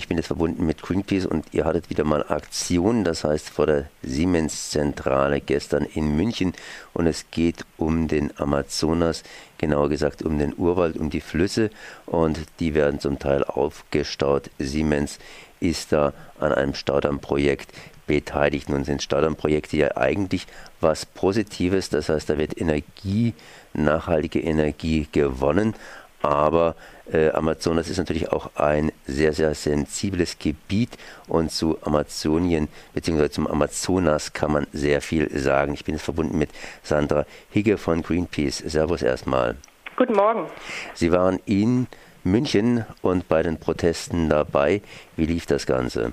Ich bin jetzt verbunden mit Greenpeace und ihr hattet wieder mal Aktion, das heißt vor der Siemens-Zentrale gestern in München. Und es geht um den Amazonas, genauer gesagt um den Urwald, um die Flüsse. Und die werden zum Teil aufgestaut. Siemens ist da an einem Staudammprojekt beteiligt. Nun sind Staudammprojekte ja eigentlich was Positives, das heißt, da wird Energie, nachhaltige Energie gewonnen. Aber äh, Amazonas ist natürlich auch ein sehr, sehr sensibles Gebiet und zu Amazonien bzw. zum Amazonas kann man sehr viel sagen. Ich bin jetzt verbunden mit Sandra Higge von Greenpeace. Servus erstmal. Guten Morgen. Sie waren in München und bei den Protesten dabei. Wie lief das Ganze?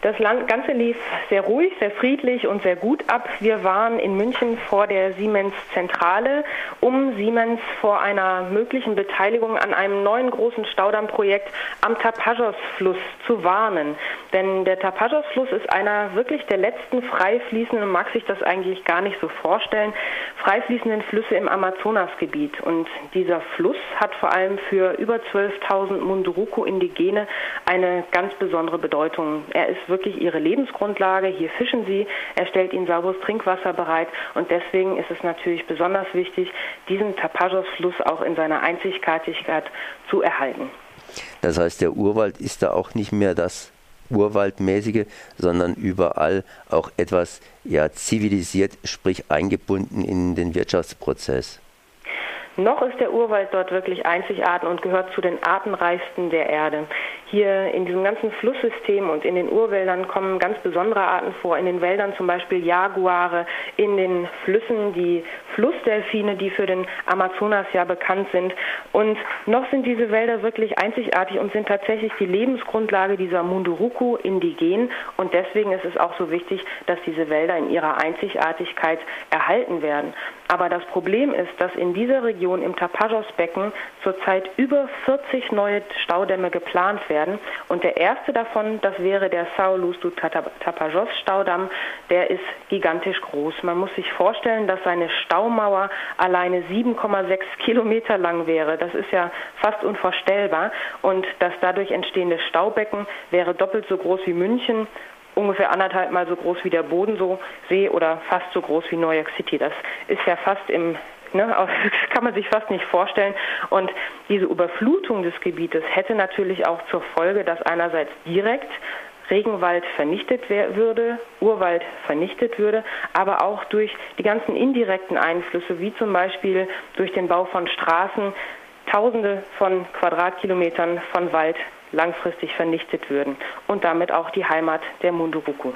Das Ganze lief sehr ruhig, sehr friedlich und sehr gut ab. Wir waren in München vor der Siemens-Zentrale, um Siemens vor einer möglichen Beteiligung an einem neuen großen Staudammprojekt am Tapajos-Fluss zu warnen. Denn der Tapajos-Fluss ist einer wirklich der letzten frei fließenden, mag sich das eigentlich gar nicht so vorstellen, frei fließenden Flüsse im Amazonasgebiet. Und dieser Fluss hat vor allem für über 12.000 Munduruku-Indigene eine ganz besondere Bedeutung. Er ist wirklich ihre Lebensgrundlage. Hier fischen sie, er stellt ihnen sauberes Trinkwasser bereit und deswegen ist es natürlich besonders wichtig, diesen Tapajos-Fluss auch in seiner Einzigartigkeit zu erhalten. Das heißt, der Urwald ist da auch nicht mehr das Urwaldmäßige, sondern überall auch etwas ja, zivilisiert, sprich eingebunden in den Wirtschaftsprozess. Noch ist der Urwald dort wirklich einzigartig und gehört zu den artenreichsten der Erde. Hier in diesem ganzen Flusssystem und in den Urwäldern kommen ganz besondere Arten vor. In den Wäldern zum Beispiel Jaguare, in den Flüssen die Flussdelfine, die für den Amazonas ja bekannt sind. Und noch sind diese Wälder wirklich einzigartig und sind tatsächlich die Lebensgrundlage dieser Munduruku indigen. Und deswegen ist es auch so wichtig, dass diese Wälder in ihrer Einzigartigkeit erhalten werden. Aber das Problem ist, dass in dieser Region im Tapajos-Becken zurzeit über 40 neue Staudämme geplant werden. Und der erste davon, das wäre der Saulus du Tapajos Staudamm, der ist gigantisch groß. Man muss sich vorstellen, dass seine Staumauer alleine 7,6 Kilometer lang wäre. Das ist ja fast unvorstellbar. Und das dadurch entstehende Staubecken wäre doppelt so groß wie München ungefähr anderthalb Mal so groß wie der Bodensee oder fast so groß wie New York City. Das ist ja fast im Ne, das kann man sich fast nicht vorstellen. Und diese Überflutung des Gebietes hätte natürlich auch zur Folge, dass einerseits direkt Regenwald vernichtet würde, Urwald vernichtet würde, aber auch durch die ganzen indirekten Einflüsse, wie zum Beispiel durch den Bau von Straßen, Tausende von Quadratkilometern von Wald langfristig vernichtet würden und damit auch die Heimat der Munduruku.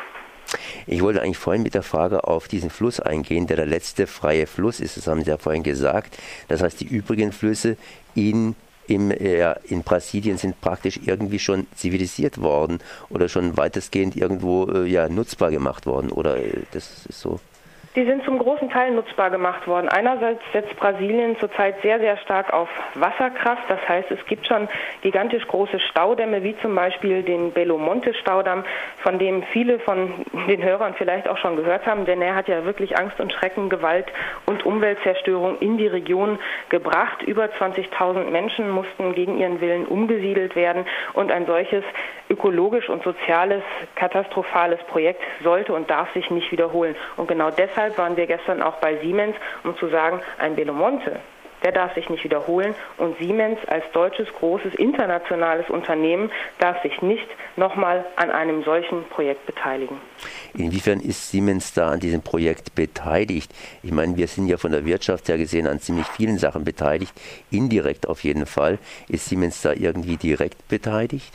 Ich wollte eigentlich vorhin mit der Frage auf diesen Fluss eingehen, der der letzte freie Fluss ist. Das haben Sie ja vorhin gesagt. Das heißt, die übrigen Flüsse in, im, äh, in Brasilien sind praktisch irgendwie schon zivilisiert worden oder schon weitestgehend irgendwo äh, ja, nutzbar gemacht worden. Oder äh, das ist so die sind zum großen Teil nutzbar gemacht worden. Einerseits setzt Brasilien zurzeit sehr, sehr stark auf Wasserkraft. Das heißt, es gibt schon gigantisch große Staudämme, wie zum Beispiel den Belo Monte Staudamm, von dem viele von den Hörern vielleicht auch schon gehört haben, denn er hat ja wirklich Angst und Schrecken, Gewalt und Umweltzerstörung in die Region gebracht. Über 20.000 Menschen mussten gegen ihren Willen umgesiedelt werden und ein solches ökologisch und soziales katastrophales Projekt sollte und darf sich nicht wiederholen. Und genau deshalb deshalb waren wir gestern auch bei Siemens, um zu sagen, ein Belomonte, der darf sich nicht wiederholen und Siemens als deutsches großes internationales Unternehmen darf sich nicht nochmal an einem solchen Projekt beteiligen. Inwiefern ist Siemens da an diesem Projekt beteiligt? Ich meine, wir sind ja von der Wirtschaft her gesehen an ziemlich vielen Sachen beteiligt, indirekt auf jeden Fall. Ist Siemens da irgendwie direkt beteiligt?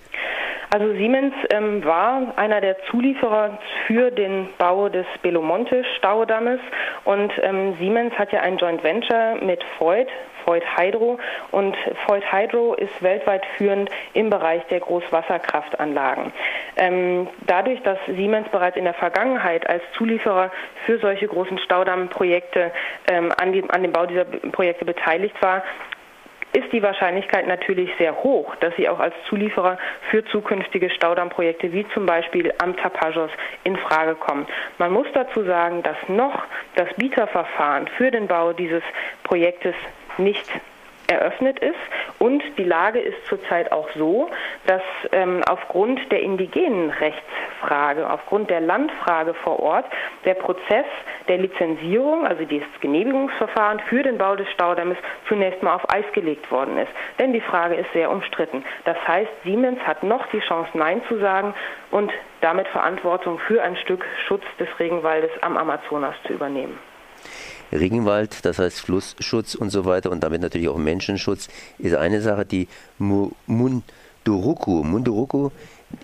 Also Siemens ähm, war einer der Zulieferer für den Bau des Belomonte Staudammes und ähm, Siemens hat ja ein Joint Venture mit Freud, Freud Hydro und Freud Hydro ist weltweit führend im Bereich der Großwasserkraftanlagen. Ähm, dadurch, dass Siemens bereits in der Vergangenheit als Zulieferer für solche großen Staudammprojekte ähm, an, die, an dem Bau dieser Projekte beteiligt war, ist die Wahrscheinlichkeit natürlich sehr hoch, dass sie auch als Zulieferer für zukünftige Staudammprojekte wie zum Beispiel am Tapajos in Frage kommen. Man muss dazu sagen, dass noch das Bieterverfahren für den Bau dieses Projektes nicht eröffnet ist Und die Lage ist zurzeit auch so, dass ähm, aufgrund der indigenen Rechtsfrage, aufgrund der Landfrage vor Ort, der Prozess der Lizenzierung, also das Genehmigungsverfahren für den Bau des Staudammes zunächst mal auf Eis gelegt worden ist. Denn die Frage ist sehr umstritten. Das heißt, Siemens hat noch die Chance, Nein zu sagen und damit Verantwortung für ein Stück Schutz des Regenwaldes am Amazonas zu übernehmen. Regenwald, das heißt Flussschutz und so weiter und damit natürlich auch Menschenschutz, ist eine Sache, die Munduruku, Munduruku,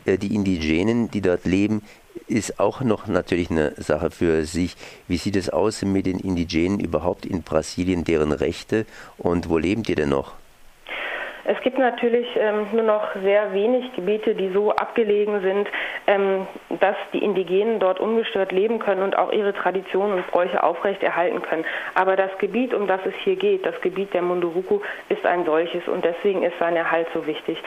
äh, die Indigenen, die dort leben, ist auch noch natürlich eine Sache für sich. Wie sieht es aus mit den Indigenen überhaupt in Brasilien, deren Rechte und wo leben die denn noch? Es gibt natürlich ähm, nur noch sehr wenig Gebiete, die so abgelegen sind, ähm, dass die Indigenen dort ungestört leben können und auch ihre Traditionen und Bräuche aufrechterhalten können. Aber das Gebiet, um das es hier geht, das Gebiet der Munduruku, ist ein solches und deswegen ist sein Erhalt so wichtig.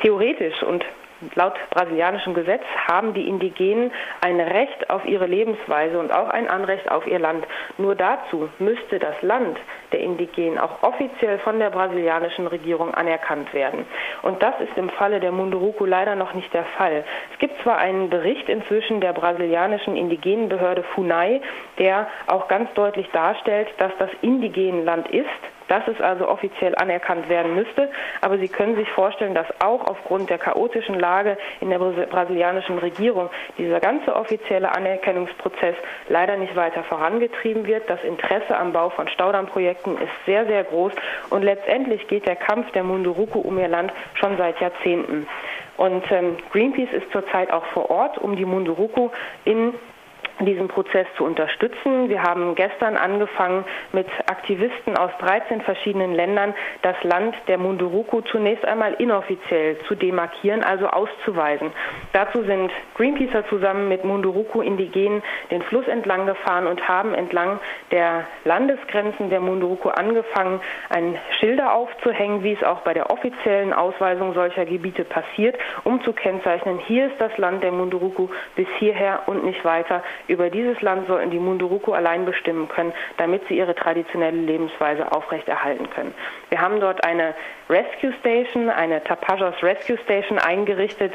Theoretisch und Laut brasilianischem Gesetz haben die Indigenen ein Recht auf ihre Lebensweise und auch ein Anrecht auf ihr Land. Nur dazu müsste das Land der Indigenen auch offiziell von der brasilianischen Regierung anerkannt werden. Und das ist im Falle der Munduruku leider noch nicht der Fall. Es gibt zwar einen Bericht inzwischen der brasilianischen Indigenenbehörde FUNAI, der auch ganz deutlich darstellt, dass das Indigenenland ist, dass es also offiziell anerkannt werden müsste. Aber Sie können sich vorstellen, dass auch aufgrund der chaotischen Lage in der brasilianischen Regierung dieser ganze offizielle Anerkennungsprozess leider nicht weiter vorangetrieben wird. Das Interesse am Bau von Staudammprojekten ist sehr, sehr groß und letztendlich geht der Kampf der Munduruku um ihr Land schon seit Jahrzehnten. Und ähm, Greenpeace ist zurzeit auch vor Ort, um die Munduruku in diesen Prozess zu unterstützen. Wir haben gestern angefangen, mit Aktivisten aus 13 verschiedenen Ländern das Land der Munduruku zunächst einmal inoffiziell zu demarkieren, also auszuweisen. Dazu sind Greenpeacer zusammen mit Munduruku-Indigenen den Fluss entlang gefahren und haben entlang der Landesgrenzen der Munduruku angefangen, ein Schilder aufzuhängen, wie es auch bei der offiziellen Ausweisung solcher Gebiete passiert, um zu kennzeichnen, hier ist das Land der Munduruku bis hierher und nicht weiter über dieses Land sollten die Munduruku allein bestimmen können, damit sie ihre traditionelle Lebensweise aufrechterhalten können. Wir haben dort eine Rescue Station, eine Tapajos Rescue Station eingerichtet.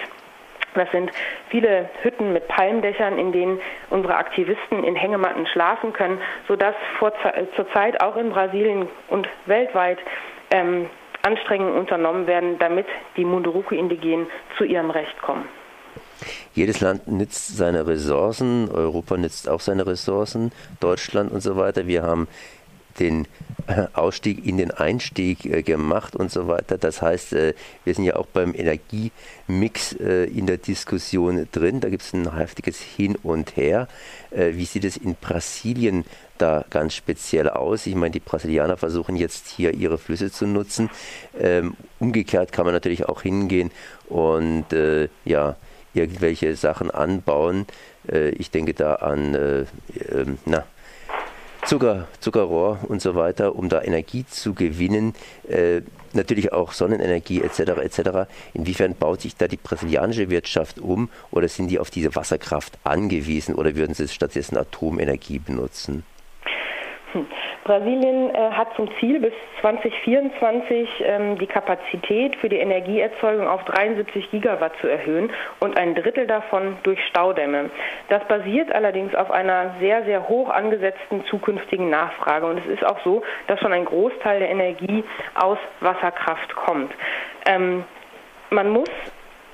Das sind viele Hütten mit Palmdächern, in denen unsere Aktivisten in Hängematten schlafen können, sodass vor, zurzeit auch in Brasilien und weltweit ähm, Anstrengungen unternommen werden, damit die Munduruku-Indigenen zu ihrem Recht kommen. Jedes Land nützt seine Ressourcen, Europa nützt auch seine Ressourcen, Deutschland und so weiter. Wir haben den äh, Ausstieg in den Einstieg äh, gemacht und so weiter. Das heißt, äh, wir sind ja auch beim Energiemix in der Diskussion drin. Da gibt es ein heftiges Hin und Her. Wie sieht es in Brasilien da ganz speziell aus? Ich meine, die Brasilianer versuchen jetzt hier ihre Flüsse zu nutzen. Ähm, umgekehrt kann man natürlich auch hingehen und ja, irgendwelche Sachen anbauen. Äh, ich denke da an äh, ähm, na, Zucker, Zuckerrohr und so weiter, um da Energie zu gewinnen. Äh, natürlich auch Sonnenenergie etc. etc. Inwiefern baut sich da die brasilianische Wirtschaft um oder sind die auf diese Wasserkraft angewiesen oder würden sie stattdessen Atomenergie benutzen? Brasilien äh, hat zum Ziel, bis 2024 ähm, die Kapazität für die Energieerzeugung auf 73 Gigawatt zu erhöhen und ein Drittel davon durch Staudämme. Das basiert allerdings auf einer sehr, sehr hoch angesetzten zukünftigen Nachfrage. Und es ist auch so, dass schon ein Großteil der Energie aus Wasserkraft kommt. Ähm, man muss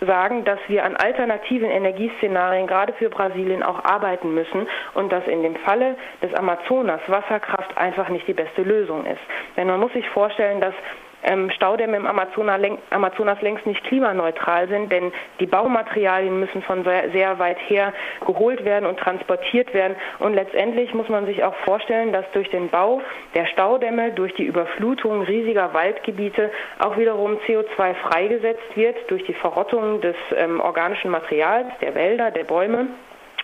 sagen, dass wir an alternativen Energieszenarien gerade für Brasilien auch arbeiten müssen und dass in dem Falle des Amazonas Wasserkraft einfach nicht die beste Lösung ist. Denn man muss sich vorstellen, dass ähm, Staudämme im Amazonas, längst nicht klimaneutral sind, denn die Baumaterialien müssen von sehr, weit her geholt werden und transportiert werden. Und letztendlich muss man sich auch vorstellen, dass durch den Bau der Staudämme, durch die Überflutung riesiger Waldgebiete auch wiederum CO2 freigesetzt wird durch die Verrottung des ähm, organischen Materials, der Wälder, der Bäume.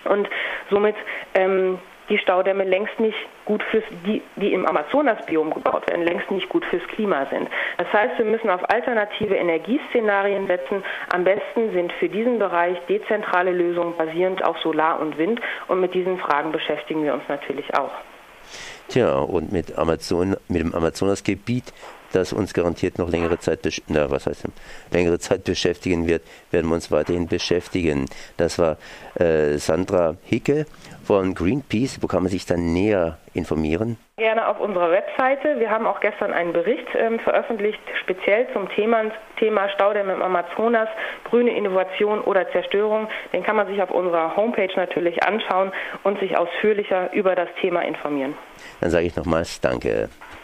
Und somit ähm, die Staudämme längst nicht gut fürs, die, die im Amazonasbiom gebaut werden, längst nicht gut fürs Klima sind. Das heißt, wir müssen auf alternative Energieszenarien setzen. Am besten sind für diesen Bereich dezentrale Lösungen basierend auf Solar und Wind. Und mit diesen Fragen beschäftigen wir uns natürlich auch. Tja, und mit, Amazon, mit dem Amazonasgebiet das uns garantiert noch längere Zeit, na, was heißt, längere Zeit beschäftigen wird, werden wir uns weiterhin beschäftigen. Das war äh, Sandra Hicke von Greenpeace. Wo kann man sich dann näher informieren? Gerne auf unserer Webseite. Wir haben auch gestern einen Bericht ähm, veröffentlicht, speziell zum Thema, Thema Staudämme im Amazonas, grüne Innovation oder Zerstörung. Den kann man sich auf unserer Homepage natürlich anschauen und sich ausführlicher über das Thema informieren. Dann sage ich nochmals Danke.